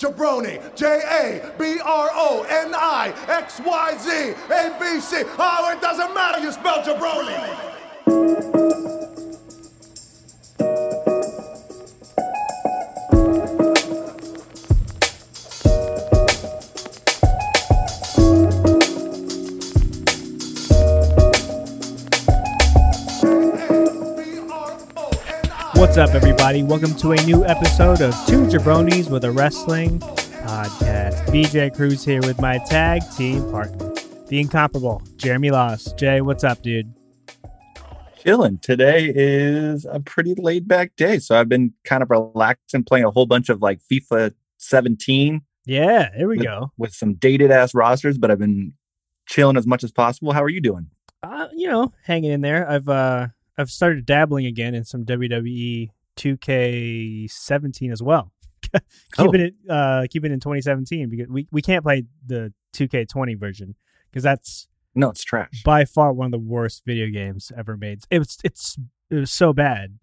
Jabroni, J A B R O N I X Y Z A B C. Oh, it doesn't matter, you spell jabroni. What's up, everybody? Welcome to a new episode of Two Jabronis with a Wrestling Podcast. BJ Cruz here with my tag team partner, the incomparable Jeremy Loss. Jay, what's up, dude? chilling. Today is a pretty laid back day. So I've been kind of relaxing, playing a whole bunch of like FIFA 17 Yeah, here we with, go. with some dated ass rosters, but I've been chilling as much as possible. How are you doing? Uh, you know, hanging in there. I've uh, I've started dabbling again in some WWE 2K17 as well. keeping Oh. it, uh, keeping it in 2017 because we we can't play the 2K20 version because that's No, it's trash. by far one of the worst video games ever made. It was it's it was so bad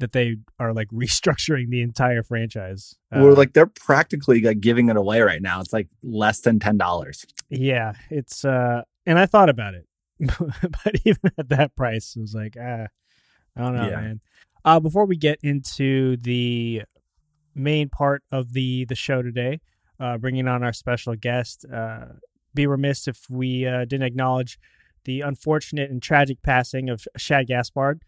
that they are like restructuring the entire franchise. Uh, We're like they're practically like giving it away right now. It's like less than ten dollars. yeah, it's uh, and I thought about it, but even at that price, it was like ah, I don't know, Yeah. man. Uh, before we get into the main part of the the show today, uh, bringing on our special guest, uh, be remiss if we uh, didn't acknowledge the unfortunate and tragic passing of Shad Gaspard.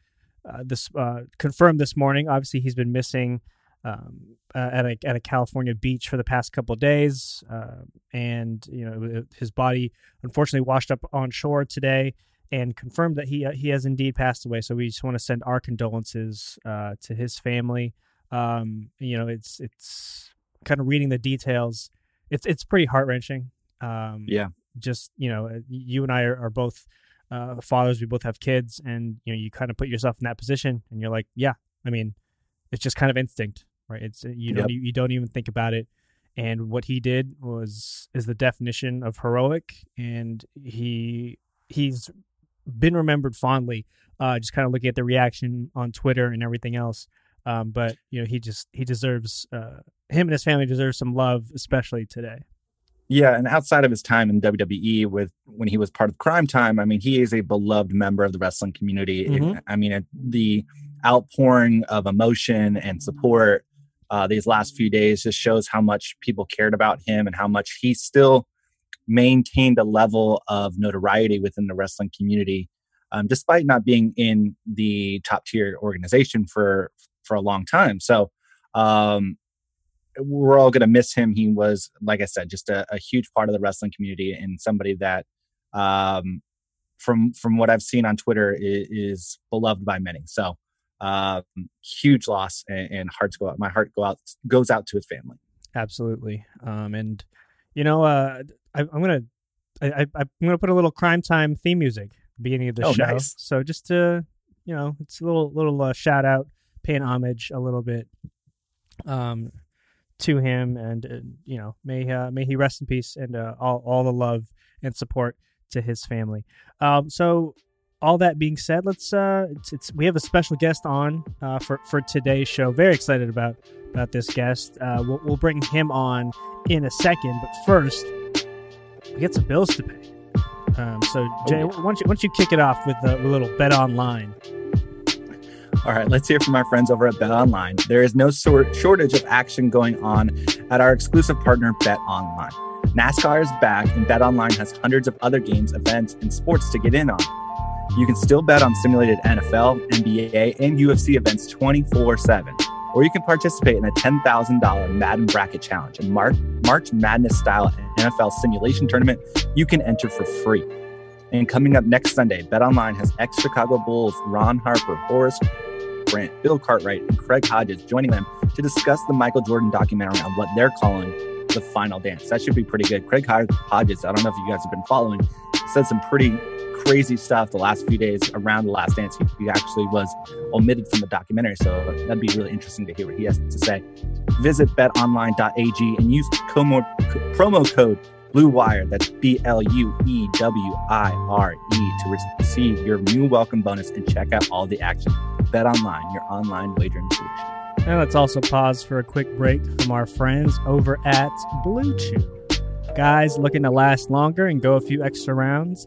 Uh, this uh, confirmed this morning. Obviously, he's been missing um, uh, at a at a California beach for the past couple of days, uh, and you know his body unfortunately washed up on shore today and confirmed that he uh, he has indeed passed away. So we just want to send our condolences uh, to his family. Um, you know, it's it's kind of reading the details. It's it's pretty heart wrenching. Um, Yeah. just you know, you and I are, are both uh, fathers. We both have kids, and you know, you kind of put yourself in that position, and you're like, yeah. I mean, it's just kind of instinct, right? It's you don't Yep. you don't even think about it. And what he did was is the definition of heroic, and he he's been remembered fondly. Uh, just kind of looking at the reaction on Twitter and everything else. Um, but you know, he just he deserves uh, him and his family deserve some love, especially today. Yeah, and outside of his time in WWE with when he was part of Crime Time, I mean, he is a beloved member of the wrestling community. Mhm. I mean, it- the outpouring of emotion and support uh, these last few days just shows how much people cared about him and how much he still maintained a level of notoriety within the wrestling community, um, despite not being in the top tier organization for for a long time. So. Um, we're all going to miss him. He was, like I said, just a, a huge part of the wrestling community and somebody that, um, from from what I've seen on Twitter, is, is beloved by many. So, um, huge loss and, and hearts go out. My heart go out goes out to his family. Absolutely. Um, and you know, uh, I, I'm gonna I, I, I'm gonna put a little crime time theme music the beginning of the Oh, show. nice. So just to you know, it's a little little uh, shout out, paying homage a little bit, um, to him, and uh, you know, may uh, may he rest in peace, and uh, all all the love and support to his family. Um, so all that being said, let's uh, it's, it's we have a special guest on uh, for for today's show. Very excited about about this guest. Uh, we'll, we'll bring him on in a second, but first we get some bills to pay. Um, so Jay, why don't you why don't you kick it off with a little bet online? All right, let's hear from our friends over at Bet Online. There is no sort shortage of action going on at our exclusive partner, Bet Online. NASCAR is back, and Bet Online has hundreds of other games, events, and sports to get in on. You can still bet on simulated NFL, NBA, and UFC events 24 7. Or you can participate in a $10,000 Madden Bracket Challenge, a Mar- March Madness style NFL simulation tournament you can enter for free. And coming up next Sunday, Bet Online has ex Chicago Bulls Ron Harper, Horace Grant, Bill Cartwright, and Craig Hodges joining them to discuss the Michael Jordan documentary on what they're calling the final dance. That should be pretty good. Craig Hodges, I don't know if you guys have been following, said some pretty crazy stuff the last few days around the last dance. He, actually was omitted from the documentary, so that'd be really interesting to hear what he has to say. Visit betonline.ag and use promo, promo code Blue Wire, that's B L U E W I R E, to receive your new welcome bonus and check out all the action. Bet Online, your online wagering solution. And let's also pause for a quick break from our friends over at Blue Chew. Guys looking to last longer and go a few extra rounds?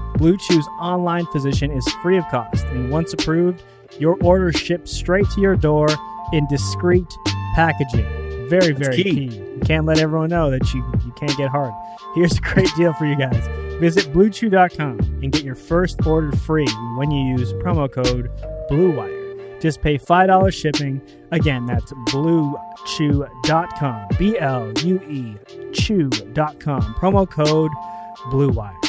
Blue Chew's online physician is free of cost, and once approved, your order ships straight to your door in discreet packaging. Very, very key. key. You can't let everyone know that you, you can't get hard. Here's a great deal for you guys. Visit bluechew.com and get your first order free when you use promo code BLUEWIRE. Just pay $5 shipping. Again, that's bluechew.com. B L U E chew.com. Promo code BLUEWIRE.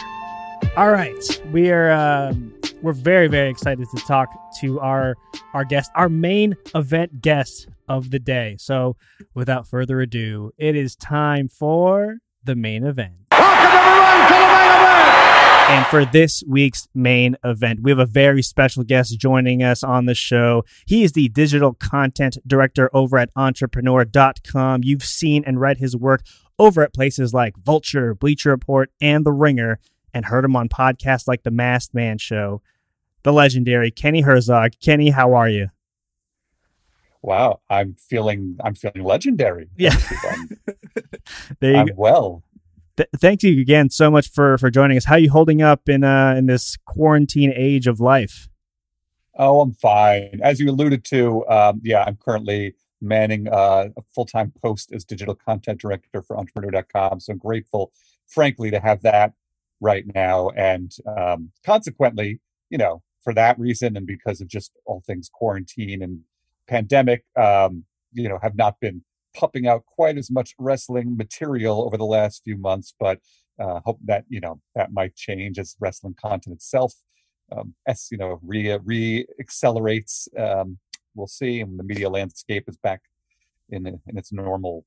All right. We are uh, we're very very excited to talk to our our guest, our main event guest of the day. So, without further ado, it is time for the main event. Welcome everyone to the main event. And for this week's main event, we have a very special guest joining us on the show. He is the digital content director over at entrepreneur.com. You've seen and read his work over at places like Vulture, Bleacher Report, and The Ringer, and heard him on podcasts like The Masked Man Show. The legendary Kenny Herzog. Kenny, how are you? Wow, I'm feeling I'm feeling legendary. Yeah, there you I'm go. well. Th- thank you again so much for for joining us. How are you holding up in uh in this quarantine age of life? Oh, I'm fine. As you alluded to, um, yeah, I'm currently manning uh, a full time post as digital content director for Entrepreneur.com. So I'm grateful, frankly, to have that right now, and um, consequently, you know, for that reason, and because of just all things quarantine and pandemic, um, you know, have not been pumping out quite as much wrestling material over the last few months, but uh, hope that you know that might change as wrestling content itself, um, as you know, re re accelerates. Um, we'll see, and the media landscape is back in in its normal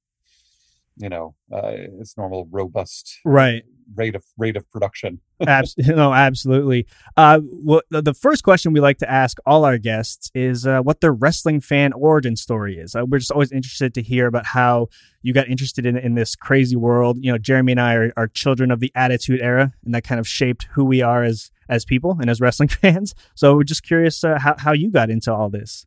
you know uh, its normal robust right. rate of rate of production. Abs- no absolutely. Uh, well, the first question we like to ask all our guests is uh, what their wrestling fan origin story is. Uh, we're just always interested to hear about how you got interested in, in this crazy world. You know jeremy and i are, are children of the attitude era and that kind of shaped who we are as as people and as wrestling fans. So we're just curious uh, how, how you got into all this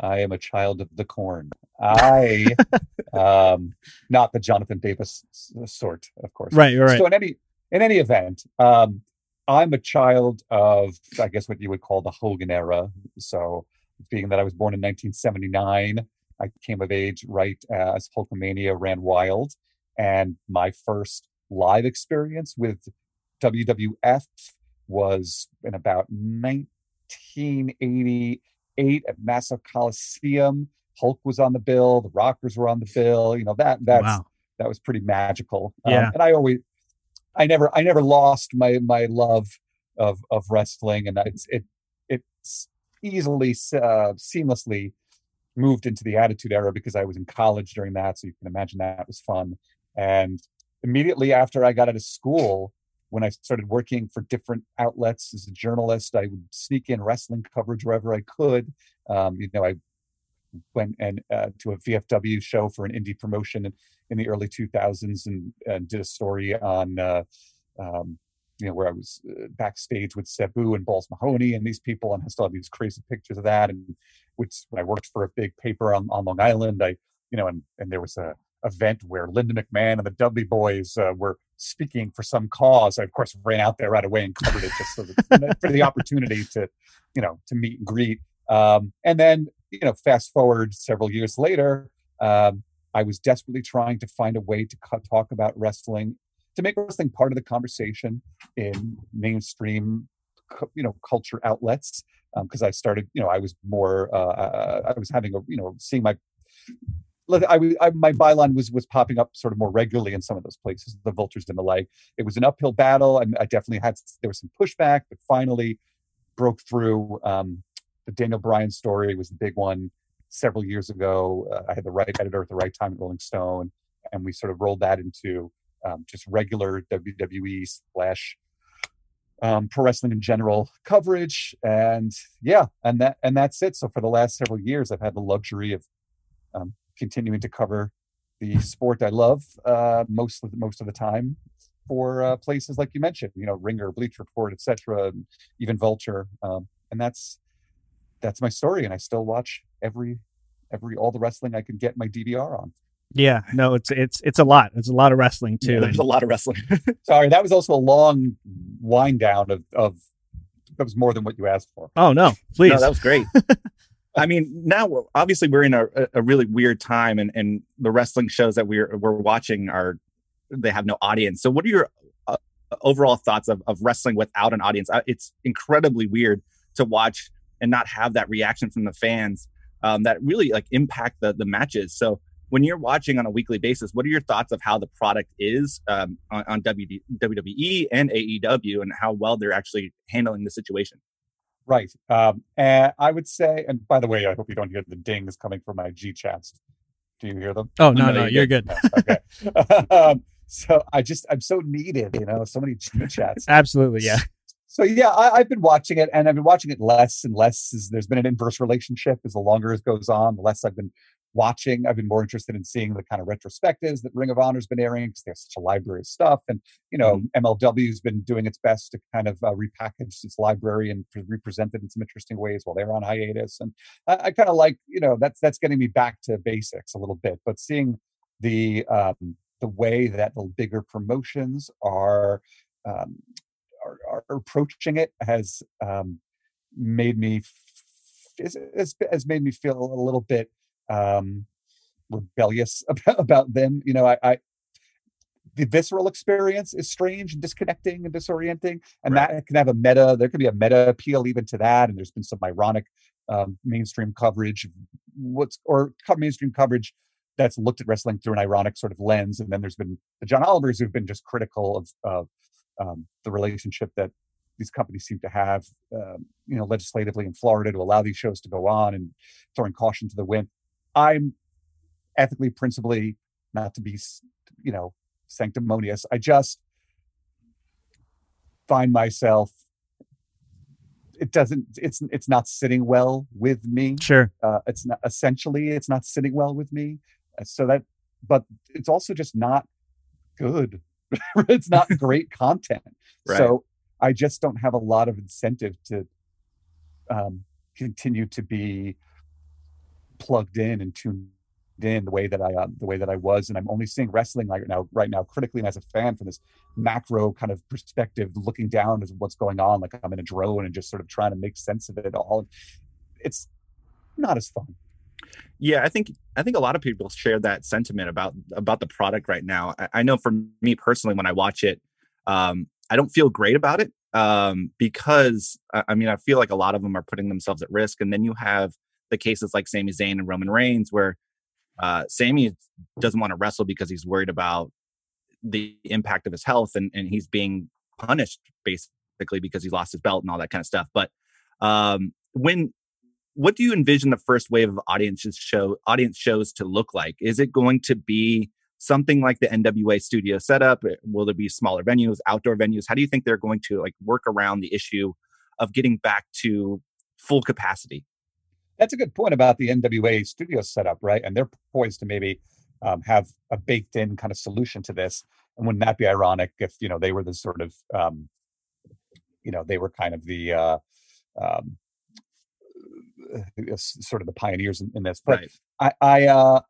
I am a child of the corn. I, um, not the Jonathan Davis sort, of course. Right, right. So in any in any event, um, I'm a child of, I guess, what you would call the Hogan era. So, being that I was born in 1979, I came of age right as Hulkamania ran wild, and my first live experience with WWF was in about 1980 eight at Nassau Coliseum. Hulk was on the bill. The Rockers were on the bill. You know that that's wow. that was pretty magical. Um, yeah. Um, and I always, I never, I never lost my my love of of wrestling, and it's it it's easily uh, seamlessly moved into the Attitude Era because I was in college during that, so you can imagine that was fun. And immediately after I got out of school, when I started working for different outlets as a journalist, I would sneak in wrestling coverage wherever I could. Um, you know, I went and uh, to a VFW show for an indie promotion in, in the early 2000s and, and, did a story on, uh, um, you know, where I was uh, backstage with Sabu and Balls Mahoney and these people, and I still have these crazy pictures of that. And which when I worked for a big paper on, on Long Island, I, you know, and and there was a event where Linda McMahon and the Dudley Boys uh, were speaking for some cause. I of course ran out there right away and covered it just for the opportunity to, you know, to meet and greet. Um, and then, you know, fast forward several years later, um, I was desperately trying to find a way to talk about wrestling to make wrestling part of the conversation in mainstream, you know, culture outlets. Because um, I started, you know, I was more, uh, I was having a, you know, seeing my I, I, my byline was was popping up sort of more regularly in some of those places, the vultures and the like. It was an uphill battle. I, I definitely had there was some pushback, but finally broke through. Um, the Daniel Bryan story was the big one several years ago. Uh, I had the right editor at the right time at Rolling Stone, and we sort of rolled that into um, just regular WWE slash um, pro wrestling in general coverage. And yeah, and that and that's it. So for the last several years, I've had the luxury of um, continuing to cover the sport I love uh, most of the, most of the time for uh, places like you mentioned, you know, Ringer, Bleach Report, etc., even Vulture, um, and that's that's my story. And I still watch every every all the wrestling I can get my DVR on. Yeah, no, it's it's it's a lot. It's a lot of wrestling too. Yeah, there's a lot of wrestling. Sorry, that was also a long wind down of of that was more than what you asked for. Oh no, please. No, that was great. I mean, now obviously we're in a, a really weird time, and, and the wrestling shows that we're we're watching are they have no audience. So, what are your uh, overall thoughts of, of wrestling without an audience? It's incredibly weird to watch and not have that reaction from the fans um, that really like impact the the matches. So, when you're watching on a weekly basis, what are your thoughts of how the product is um, on, on WWE and AEW, and how well they're actually handling the situation? Right. Um, and I would say, and by the way, I hope you don't hear the dings coming from my G chats. Do you hear them? Oh, no, no, no you're good. good. okay. um, so I just, I'm so needed, you know, so many G chats. Absolutely. Yeah. So yeah, I, have been watching it and I've been watching it less and less as there's been an inverse relationship as the longer it goes on, the less I've been watching. I've been more interested in seeing the kind of retrospectives that Ring of Honor's been airing because there's such a library of stuff. And, you know, mm-hmm. MLW's been doing its best to kind of uh, repackage its library and represent it in some interesting ways while they're on hiatus. And I, I kind of like, you know, that's that's getting me back to basics a little bit. But seeing the um, the way that the bigger promotions are um, are, are approaching it has um, made me has, has made me feel a little bit um, rebellious about, about them. You know, I, I the visceral experience is strange and disconnecting and disorienting and right. that can have a meta there could be a meta appeal even to that and there's been some ironic um, mainstream coverage what's or mainstream coverage that's looked at wrestling through an ironic sort of lens and then there's been the john olivers who've been just critical of, of um, the relationship that these companies seem to have um, you know legislatively in florida to allow these shows to go on and throwing caution to the wind I'm ethically, principally, not to be, you know, sanctimonious. I just find myself it doesn't it's it's not sitting well with me. Sure. Uh, it's not essentially it's not sitting well with me. Uh, so that but it's also just not good. It's not great content. Right. so i just don't have a lot of incentive to um, continue to be plugged in and tuned in the way that I uh, the way that I was, and I'm only seeing wrestling right now right now critically and as a fan from this macro kind of perspective, looking down at what's going on, like I'm in a drone and just sort of trying to make sense of it all. It's not as fun. Yeah, I think I think a lot of people share that sentiment about about the product right now. I, I know for me personally, when I watch it, um, I don't feel great about it um, because I mean I feel like a lot of them are putting themselves at risk, and then you have the cases like Sami Zayn and Roman Reigns, where uh, Sami doesn't want to wrestle because he's worried about the impact of his health and, and he's being punished basically because he lost his belt and all that kind of stuff. But um, when what do you envision the first wave of audiences show audience shows to look like? Is it going to be something like the NWA studio setup? Will there be smaller venues, outdoor venues? How do you think they're going to like work around the issue of getting back to full capacity? That's a good point about the NWA studio setup, right? And they're poised to maybe um, have a baked in kind of solution to this. And wouldn't that be ironic if you know they were the sort of um, you know they were kind of the uh, um, uh, sort of the pioneers in, in this. But right. I I uh,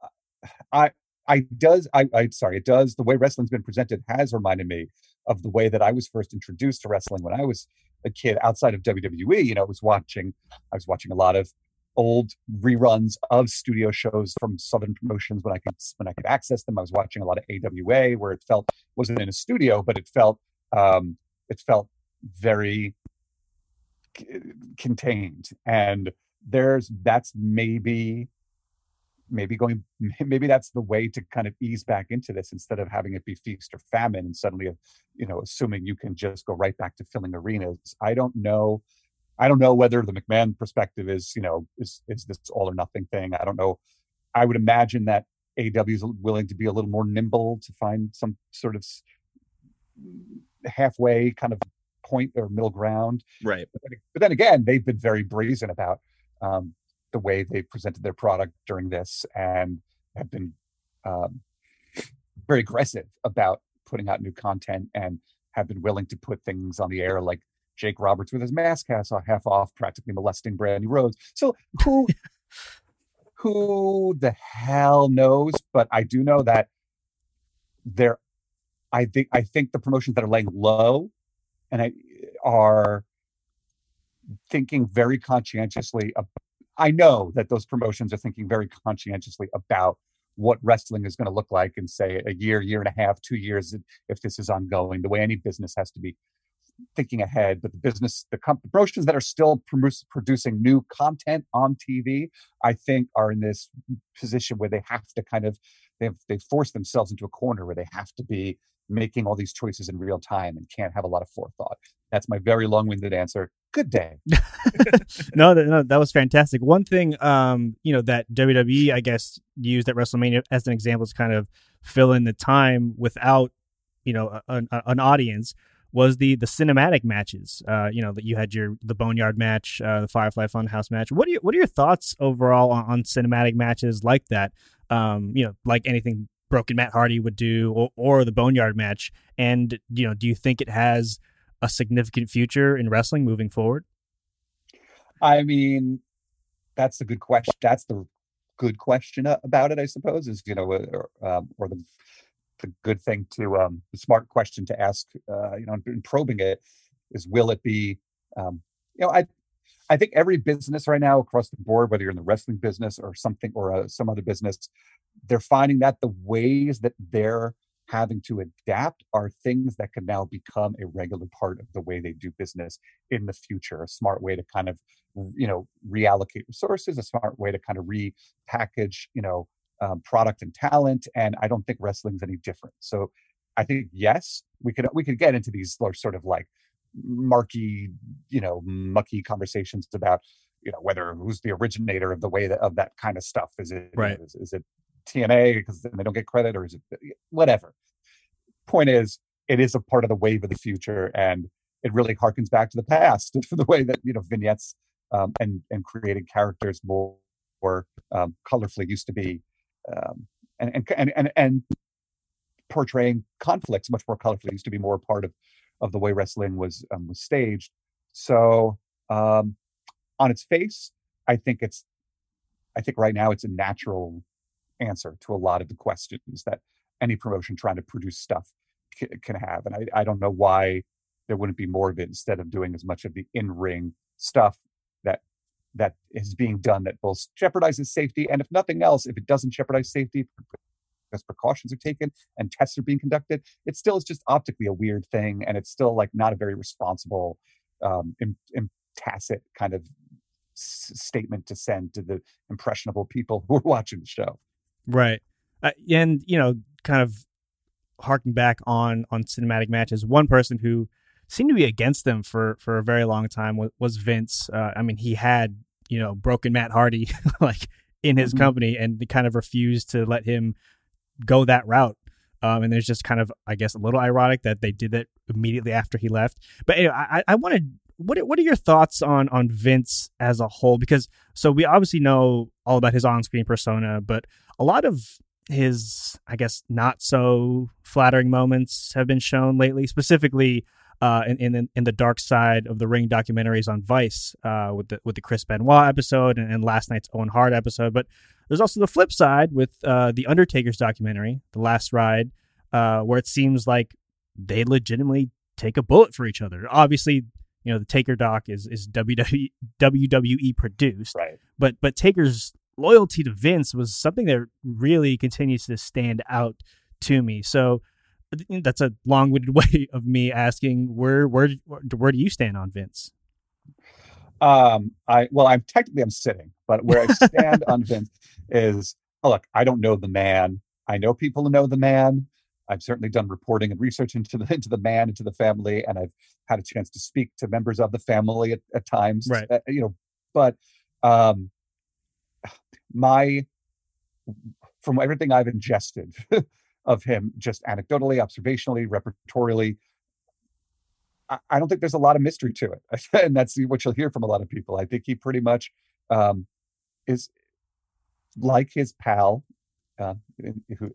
I I does I I sorry it does the way wrestling's been presented has reminded me of the way that I was first introduced to wrestling when I was a kid outside of WWE. You know, I was watching I was watching a lot of old reruns of studio shows from Southern Promotions when I could when I could access them. I was watching a lot of AWA where it felt wasn't in a studio, but it felt um, it felt very contained. And there's that's maybe maybe going maybe that's the way to kind of ease back into this instead of having it be feast or famine and suddenly you know assuming you can just go right back to filling arenas i don't know i don't know whether the mcmahon perspective is you know is is this all or nothing thing. I don't know. I would imagine that AEW is willing to be a little more nimble to find some sort of halfway kind of point or middle ground. Right. But then, but then again they've been very brazen about um, the way they presented their product during this and have been um, very aggressive about putting out new content and have been willing to put things on the air like Jake Roberts with his mask uh, half off, practically molesting Brandi Rhodes. So who who the hell knows? But I do know that there I think I think the promotions that are laying low and I are thinking very conscientiously about, I know that those promotions are thinking very conscientiously about what wrestling is going to look like in say a year, year and a half, two years if this is ongoing. The way any business has to be thinking ahead, but the business, the promotions that are still producing new content on TV, I think are in this position where they have to kind of they've they force themselves into a corner where they have to be making all these choices in real time and can't have a lot of forethought. That's my very long-winded answer. Good day. no, no, that was fantastic. One thing, um, you know, that WWE, I guess, used at WrestleMania as an example to kind of fill in the time without, you know, a, a, an audience was the the cinematic matches. Uh, you know, that you had your the Boneyard match, uh, the Firefly Funhouse match. What are your what are your thoughts overall on, on cinematic matches like that? Um, you know, like anything Broken Matt Hardy would do, or, or the Boneyard match. And you know, do you think it has a significant future in wrestling moving forward? I mean, that's the good question. That's the good question about it, I suppose. Is you know, or, um, or the the good thing to um, smart question to ask. Uh, you know, in probing it is, will it be? Um, you know, I I think every business right now across the board, whether you're in the wrestling business or something or uh, some other business, they're finding that the ways that they're having to adapt are things that can now become a regular part of the way they do business in the future. A smart way to kind of, you know, reallocate resources, a smart way to kind of repackage, you know, um, product and talent. And I don't think wrestling's any different. So I think yes, we could we could get into these sort of like marky, you know, mucky conversations about you know whether who's the originator of the way that, of that kind of stuff. Is it right? Is, is it TNA because they don't get credit, or is it whatever? Point is, it is a part of the wave of the future, and it really harkens back to the past for the way that you know vignettes um, and and creating characters more, more um, colorfully used to be, um, and, and and and portraying conflicts much more colorfully used to be more part of of the way wrestling was um, was staged. So um, on its face, I think it's I think right now it's a natural answer to a lot of the questions that any promotion trying to produce stuff c- can have. And I, I don't know why there wouldn't be more of it instead of doing as much of the in ring stuff that that is being done that both jeopardizes safety and if nothing else, if it doesn't jeopardize safety because precautions are taken and tests are being conducted, it still is just optically a weird thing, and it's still like not a very responsible, um, tacit kind of s- statement to send to the impressionable people who are watching the show. Right. Uh, and, you know, kind of harking back on on cinematic matches, one person who seemed to be against them for for a very long time was, was Vince. Uh, I mean, he had, you know, broken Matt Hardy like in his mm-hmm. company and kind of refused to let him go that route. Um, and there's just kind of, I guess, a little ironic that they did that immediately after he left. But anyway, I, I wanted what what are your thoughts on on Vince as a whole? Because so we obviously know all about his on screen persona, but a lot of his, I guess, not so flattering moments have been shown lately, specifically uh, in, in in the dark side of the ring documentaries on Vice uh, with the with the Chris Benoit episode and, and, last night's Owen Hart episode. But there's also the flip side with uh, the Undertaker's documentary, The Last Ride, uh, where it seems like they legitimately take a bullet for each other. Obviously, you know the Taker doc is is WWE, WWE produced, Right. but but Taker's loyalty to Vince was something that really continues to stand out to me. So that's a long-winded way of me asking where where where do you stand on Vince? Um, I well, I'm technically I'm sitting, but where I stand on Vince is, oh, look, I don't know the man. I know people who know the man. I've certainly done reporting and research into the into the man, into the family, and I've had a chance to speak to members of the family at, at times. Right. uh, you know, but um, my from everything I've ingested of him, just anecdotally, observationally, repertorially, I, I don't think there's a lot of mystery to it, and that's what you'll hear from a lot of people. I think he pretty much um, is like his pal, uh, who,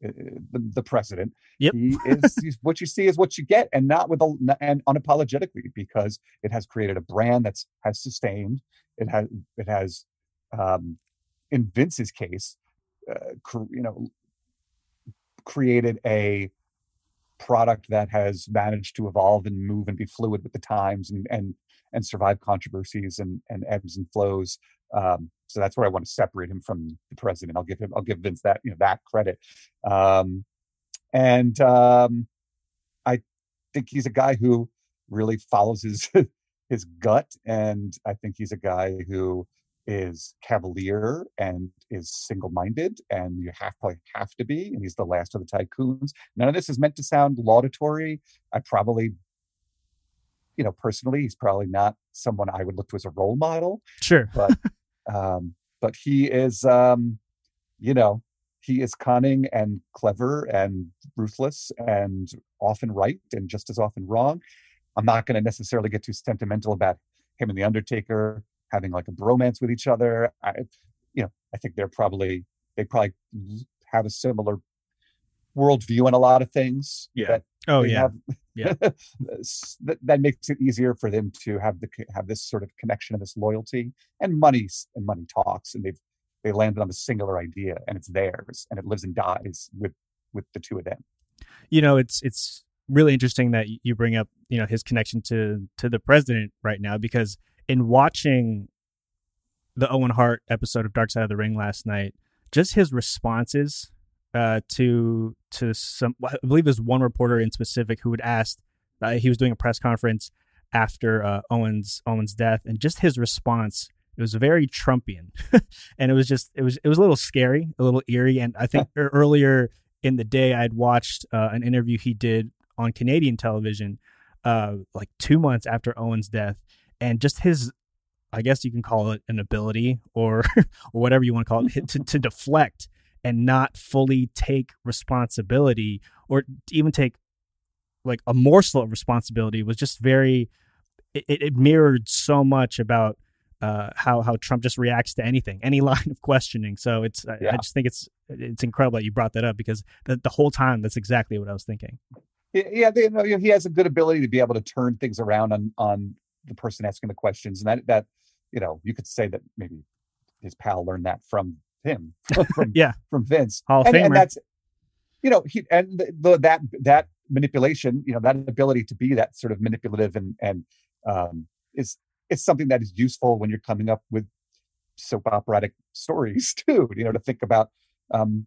the, the president. Yep. He is he's, what you see is what you get, and not with a and unapologetically because it has created a brand that's has sustained. It has it has, um, in Vince's case, uh, you know, created a product that has managed to evolve and move and be fluid with the times and and and survive controversies and and ebbs and flows. Um, so that's where I want to separate him from the president. I'll give him I'll give Vince that you know that credit. Um, and um, I think he's a guy who really follows his his gut, and I think he's a guy who is cavalier and is single-minded and you have probably have to be and he's the last of the tycoons. None of this is meant to sound laudatory. I probably you know personally he's probably not someone i would look to as a role model Sure. but um but he is um you know he is cunning and clever and ruthless and often right and just as often wrong. I'm not going to necessarily get too sentimental about him and the undertaker having like a bromance with each other i you know i think they're probably they probably have a similar worldview on a lot of things Yeah. Oh yeah. have- Yeah. that, that makes it easier for them to have the have this sort of connection and this loyalty and money and money talks and they've they landed on the singular idea and it's theirs and it lives and dies with with the two of them you know it's it's really interesting that you bring up you know his connection to to the president right now because in watching the Owen Hart episode of Dark Side of the Ring last night, just his responses uh, to to some I believe there's one reporter in specific who had asked uh, he was doing a press conference after uh, Owen's Owen's death and just his response it was very Trumpian. And it was just it was it was a little scary a little eerie and I think earlier in the day I'd watched uh, an interview he did on Canadian television uh, like two months after Owen's death and just his I guess you can call it an ability or or whatever you want to call it to, to deflect and not fully take responsibility or even take like a morsel of responsibility was just very it, it mirrored so much about uh, how how Trump just reacts to anything, any line of questioning. So it's I, I just think it's it's incredible that you brought that up because the, the whole time that's exactly what I was thinking. Yeah they, you know, he has a good ability to be able to turn things around on on the person asking the questions and that that you know you could say that maybe his pal learned that from him from, Yeah. from vince Hall and, and that's you know he and the, the that that manipulation you know that ability to be that sort of manipulative and and um is it's something that is useful when you're coming up with soap operatic stories too you know to think about um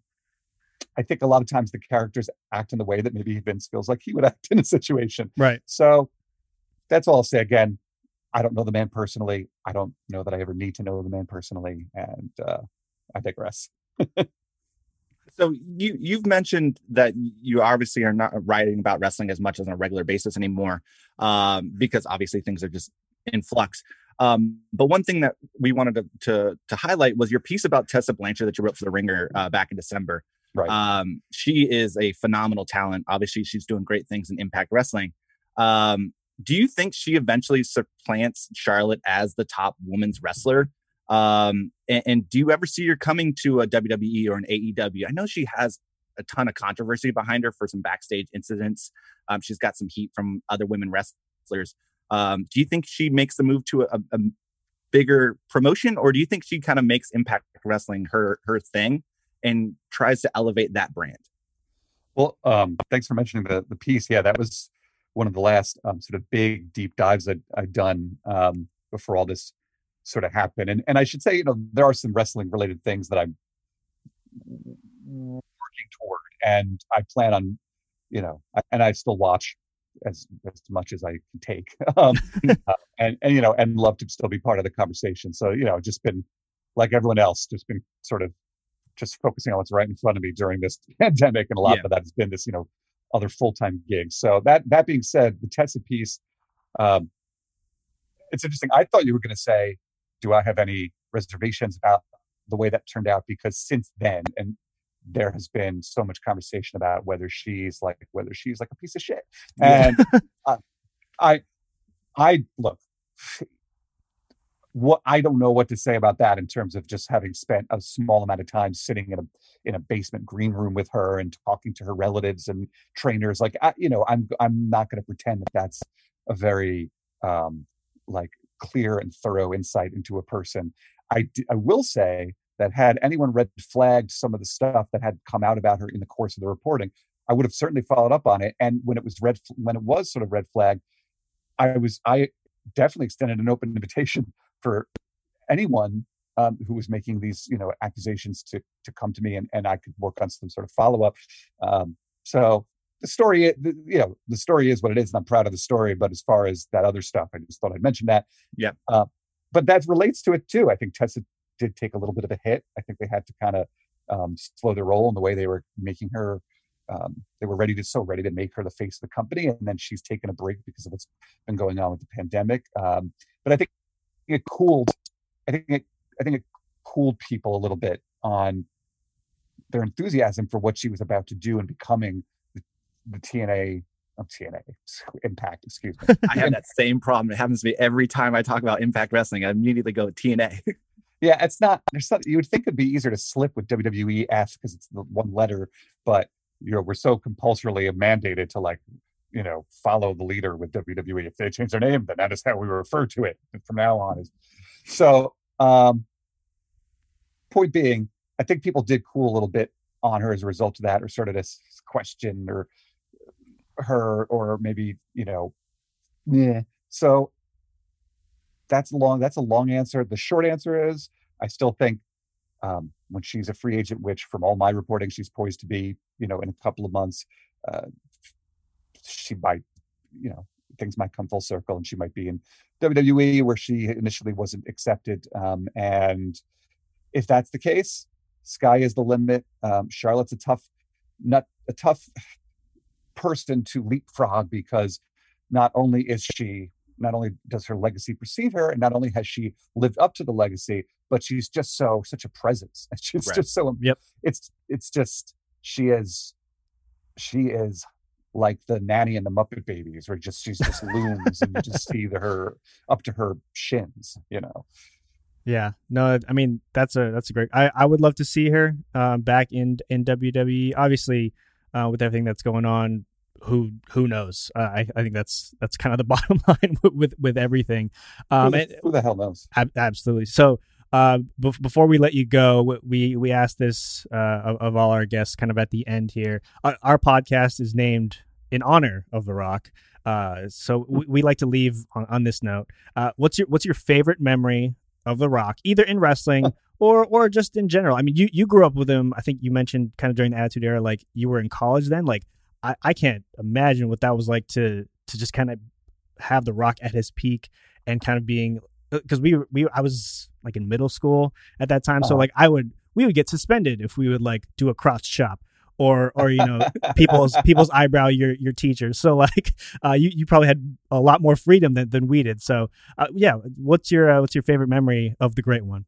i think a lot of times the characters act in the way that maybe vince feels like he would act in a situation Right. so that's all i'll say again i don't know the man personally i don't know that i ever need to know the man personally and uh i digress So you you've mentioned that you obviously are not writing about wrestling as much as on a regular basis anymore, um, because obviously things are just in flux. Um, but one thing that we wanted to, to to highlight was your piece about Tessa Blanchard that you wrote for the Ringer uh, back in December. right Um, she is a phenomenal talent. Obviously, she's doing great things in Impact Wrestling. Um, do you think she eventually supplants Charlotte as the top women's wrestler? Um, and, and do you ever see her coming to a WWE or an AEW? I know she has a ton of controversy behind her for some backstage incidents. Um, she's got some heat from other women wrestlers. Um, do you think she makes the move to a, a bigger promotion, or do you think she kind of makes Impact Wrestling her her thing and tries to elevate that brand? Well, um, thanks for mentioning the the piece. Yeah, that was one of the last um, sort of big deep dives that I'd done um, before all this sort of happened. And and I should say, you know, there are some wrestling related things that I'm working toward, and I plan on, you know, and I still watch as as much as I can take, um, uh, and and you know, and love to still be part of the conversation. So you know, just been like everyone else, just been sort of just focusing on what's right in front of me during this pandemic, and a lot yeah. of that has been this, you know, other full time gigs. So that that being said, the Tessa piece, um, it's interesting. I thought you were going to say, "Do I have any reservations about the way that turned out?" Because since then, and there has been so much conversation about whether she's like whether she's like a piece of shit, and uh, I, I look what I don't know what to say about that in terms of just having spent a small amount of time sitting in a in a basement green room with her and talking to her relatives and trainers. Like I, you know, I'm I'm not going to pretend that that's a very um, like clear and thorough insight into a person. I I will say that had anyone red flagged some of the stuff that had come out about her in the course of the reporting, I would have certainly followed up on it. And when it was red when it was sort of red flag, I was I definitely extended an open invitation for anyone um, who was making these you know accusations to to come to me and, and I could work on some sort of follow up. Um, so the story, the, you know, the story is what it is, and I'm proud of the story. But as far as that other stuff, I just thought I'd mention that. Yeah. Uh, but that relates to it too. I think Tessa did take a little bit of a hit. I think they had to kind of um, slow their roll in the way they were making her. Um, they were ready to so ready to make her the face of the company, and then she's taken a break because of what's been going on with the pandemic. Um, but I think it cooled. I think it, I think it cooled people a little bit on their enthusiasm for what she was about to do and becoming the, the TNA of TNA Impact. Excuse me. I have that same problem. It happens to me every time I talk about Impact Wrestling. I immediately go TNA. yeah, it's not. There's something you would think it'd be easier to slip with WWE F because it's the one letter, but you know we're so compulsorily mandated to like you know, follow the leader with WWE. If they change their name, then that is how we refer to it from now on. Is so. Um, point being, I think people did cool a little bit on her as a result of that, or sort of this question, or her, or maybe you know, yeah. So that's long. That's a long answer. The short answer is, I still think um, when she's a free agent, which from all my reporting, she's poised to be, you know, in a couple of months. Uh, she might, you know, things might come full circle and she might be in WWE where she initially wasn't accepted. Um, and if that's the case, sky is the limit. Um, Charlotte's a tough, not a tough person to leapfrog because not only is she, not only does her legacy precede her, and not only has she lived up to the legacy, but she's just so such a presence. She's right. just so. Yep. It's it's just she is, she is like the nanny and the Muppet Babies, where just she's just looms and you just see the, her up to her shins, you know. Yeah, no, I mean that's a that's a great. I I would love to see her uh, back in in WWE. Obviously, uh, with everything that's going on, who who knows? Uh, I I think that's that's kind of the bottom line with with, with everything. Um, who, the, who the hell knows? Ab- absolutely. So. Uh, be- before we let you go, we we asked this uh, of, of, all our guests kind of at the end here. Our, our podcast is named in honor of The Rock. Uh, so we, we, like to leave on, on this note. Uh, what's your what's your favorite memory of The Rock, either in wrestling or or just in general? I mean, you you grew up with him. I think you mentioned kind of during the Attitude Era, like you were in college then. Like I, I can't imagine what that was like to to just kind of have The Rock at his peak and kind of being because uh, we we I was like in middle school at that time, uh-huh. so like I would we would get suspended if we would like do a cross chop or or you know people's people's eyebrow your your teachers. So like uh, you you probably had a lot more freedom than, than we did. So uh, yeah, what's your uh, what's your favorite memory of the Great One?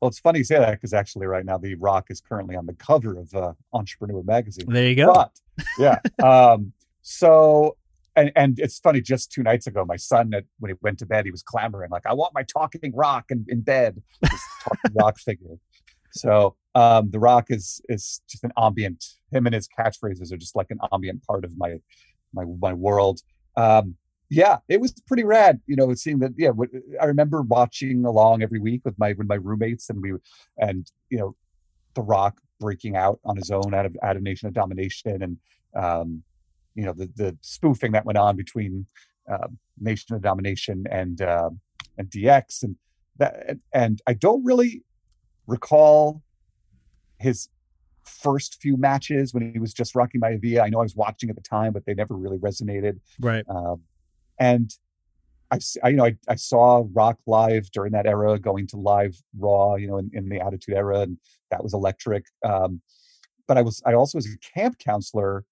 Well, it's funny you say that because actually, right now, The Rock is currently on the cover of uh, Entrepreneur magazine. There you go. But, yeah. um, so, and and it's funny. Just two nights ago, my son, at, when he went to bed, he was clamoring like, "I want my talking rock in, in bed." This talking rock figure. So um, The Rock is is just an ambient. Him and his catchphrases are just like an ambient part of my my my world. Um, yeah, it was pretty rad. You know, seeing that. Yeah, I remember watching along every week with my with my roommates, and we and you know, The Rock breaking out on his own out of out of Nation of Domination, and um, you know the the spoofing that went on between uh, Nation of Domination and uh, and DX and that and I don't really recall his first few matches when he was just Rocky Maivia. I know I was watching at the time, but they never really resonated. Right. Um, and I, I, you know, I, I saw Rock live during that era, going to live Raw, you know, in, in the Attitude Era, and that was electric. Um, but I was, I also was a camp counselor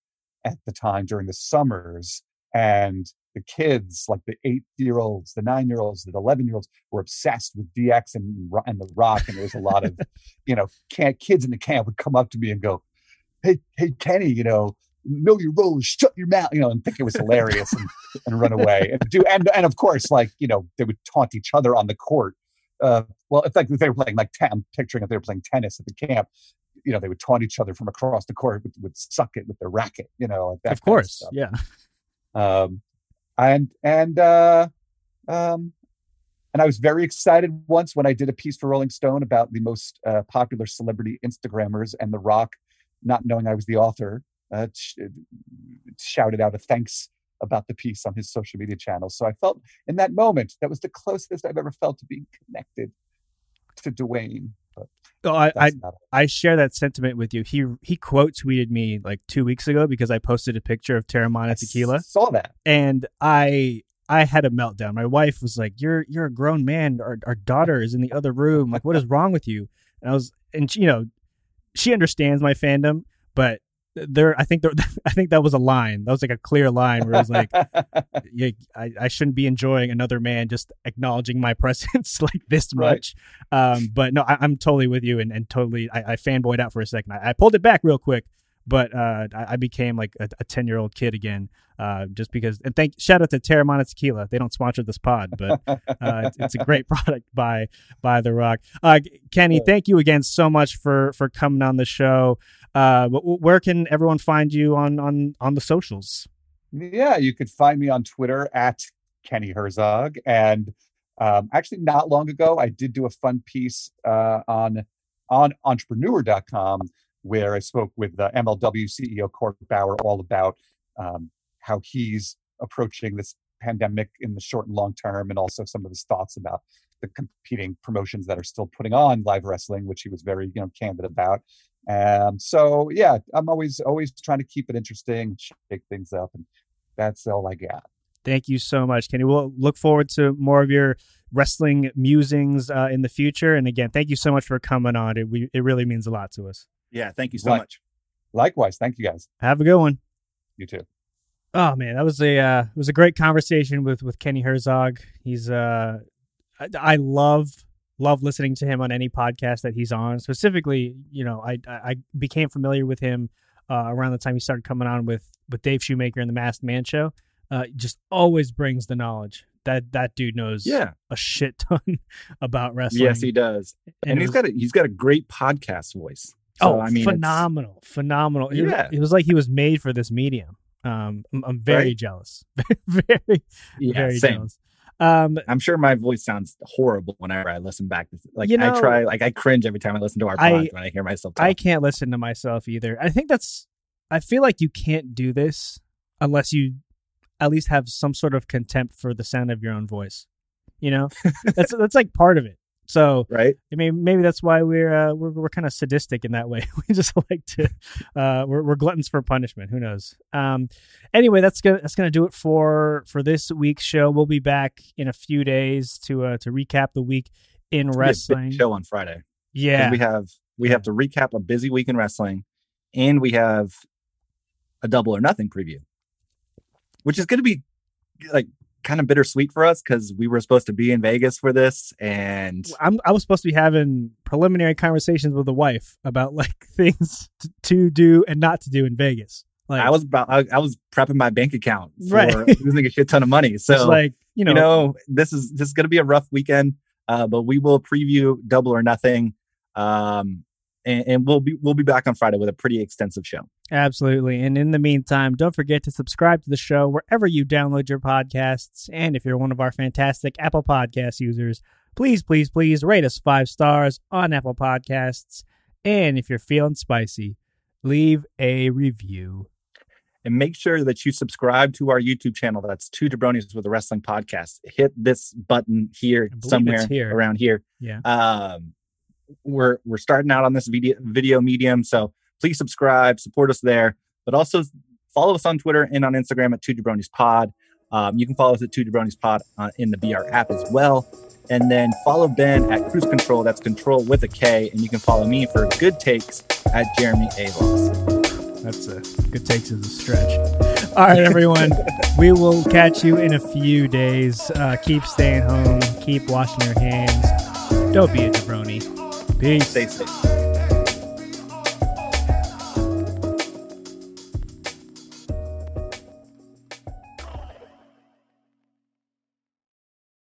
at the time during the summers, and the kids, like the eight year olds, the nine year olds, the 11 year olds were obsessed with DX and, and the rock. And there was a lot of, you know, kids in the camp would come up to me and go, Hey, Hey, Kenny, you know, know your role, shut your mouth, you know, and think it was hilarious and, and run away and do. And, and of course, like, you know, they would taunt each other on the court. Uh, well, if like they were playing like, I'm picturing if they were playing tennis at the camp, you know, they would taunt each other from across the court, would, would suck it with their racket, you know, like that. of course. Of yeah. Um, and and uh, um, and I was very excited once when I did a piece for Rolling Stone about the most uh, popular celebrity Instagrammers, and The Rock, not knowing I was the author, uh, sh- shouted out a thanks about the piece on his social media channel. So I felt in that moment that was the closest I've ever felt to being connected to Dwayne. But oh, I I, I, share that sentiment with you. He he quote tweeted me like two weeks ago because I posted a picture of Teremana Tequila. Saw that, and I I had a meltdown. My wife was like, "You're you're a grown man. Our our daughter is in the other room. Like, what is wrong with you?" And I was, and you know, she understands my fandom, but there i think there i think that was a line. That was like a clear line where it was like yeah, I, I shouldn't be enjoying another man just acknowledging my presence like this much. Right. um but no I, am totally with you and, and totally I, I fanboyed out for a second. I, I pulled it back real quick but uh, I, I, became like a 10 year old kid again uh, just because and thank shout out to Teremana Tequila. They don't sponsor this pod but uh, it's, it's, a great product by by the rock. Uh, kenny thank you again so much for for coming on the show uh, where can everyone find you on on on the socials? Yeah, you could find me on Twitter at Kenny Herzog, and um, actually, not long ago, I did do a fun piece uh, on on Entrepreneur.com where I spoke with the MLW CEO Court Bauer all about um, how he's approaching this pandemic in the short and long term, and also some of his thoughts about the competing promotions that are still putting on live wrestling, which he was very you know candid about. Um, so yeah, I'm always always trying to keep it interesting, shake things up, and that's all I got. Thank you so much, Kenny. We'll look forward to more of your wrestling musings uh, in the future. And again, thank you so much for coming on. It we, it really means a lot to us. Yeah, thank you so like, much. Likewise, thank you guys. Have a good one. You too. Oh man, that was a uh, it was a great conversation with with Kenny Herzog. He's uh, I, I love love listening to him on any podcast that he's on. Specifically, you know, I I became familiar with him uh, around the time he started coming on with with Dave Shoemaker and the Masked Man show. Uh, just always brings the knowledge that that dude knows yeah. a shit ton about wrestling. Yes, he does, and, and he's was, got a he's got a great podcast voice. So, oh, I mean, phenomenal, phenomenal. It, yeah. it was like he was made for this medium. Um, I'm, I'm very right? jealous, very, yeah, very same. jealous. Um, I'm sure my voice sounds horrible whenever I listen back. Like you know, I try, like I cringe every time I listen to our pod when I hear myself. Talk. I can't listen to myself either. I think that's. I feel like you can't do this unless you at least have some sort of contempt for the sound of your own voice. You know, that's that's like part of it. So right. I mean, maybe that's why we're uh, we're we're kind of sadistic in that way. we just like to uh, we're we're gluttons for punishment. Who knows? Um, anyway, that's gonna that's gonna do it for for this week's show. We'll be back in a few days to uh, to recap the week in wrestling. show on Friday. Yeah, we have we have to recap a busy week in wrestling, and we have a double or nothing preview, which is going to be like kind of bittersweet for us because we were supposed to be in Vegas for this, and I'm, i was supposed to be having preliminary conversations with the wife about like things to, to do and not to do in Vegas. Like I was about, I, I was prepping my bank account for right. losing a shit ton of money. So it's like you know, you know, this is this is going to be a rough weekend, uh, but we will preview Double or Nothing. Um, and, and we'll be we'll be back on Friday with a pretty extensive show. Absolutely. And in the meantime, don't forget to subscribe to the show wherever you download your podcasts. And if you're one of our fantastic Apple Podcast users, please, please, please rate us five stars on Apple Podcasts. And if you're feeling spicy, leave a review. And make sure that you subscribe to our YouTube channel. That's Two Jabronis with a Wrestling Podcast. Hit this button here somewhere here. around here. Yeah. Um, we're we're starting out on this video video medium, so please subscribe, support us there, but also follow us on Twitter and on Instagram at Two Jabronis Pod. Um, you can follow us at Two Jabronis Pod uh, in the BR app as well. And then follow Ben at Cruise Control. That's Control with a K. And you can follow me for good takes at Jeremy A. Lawson. That's a good takes as a stretch. All right, everyone. we will catch you in a few days. Uh, keep staying home. Keep washing your hands. Don't be a jabroni. Peace. Stay safe.